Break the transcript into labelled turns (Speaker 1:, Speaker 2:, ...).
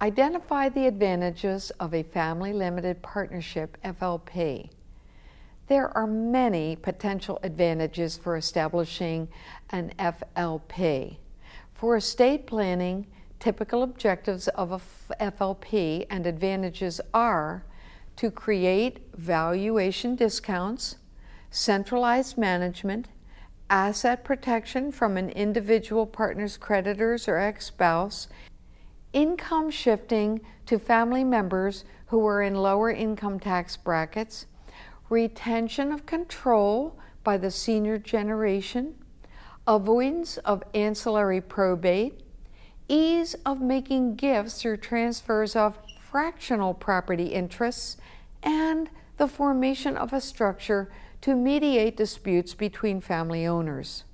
Speaker 1: Identify the advantages of a family limited partnership FLP. There are many potential advantages for establishing an FLP. For estate planning, typical objectives of a FLP and advantages are to create valuation discounts, centralized management, asset protection from an individual partner's creditors or ex spouse, income shifting to family members who are in lower income tax brackets, retention of control by the senior generation, avoidance of ancillary probate, ease of making gifts through transfers of fractional property interests, and the formation of a structure to mediate disputes between family owners.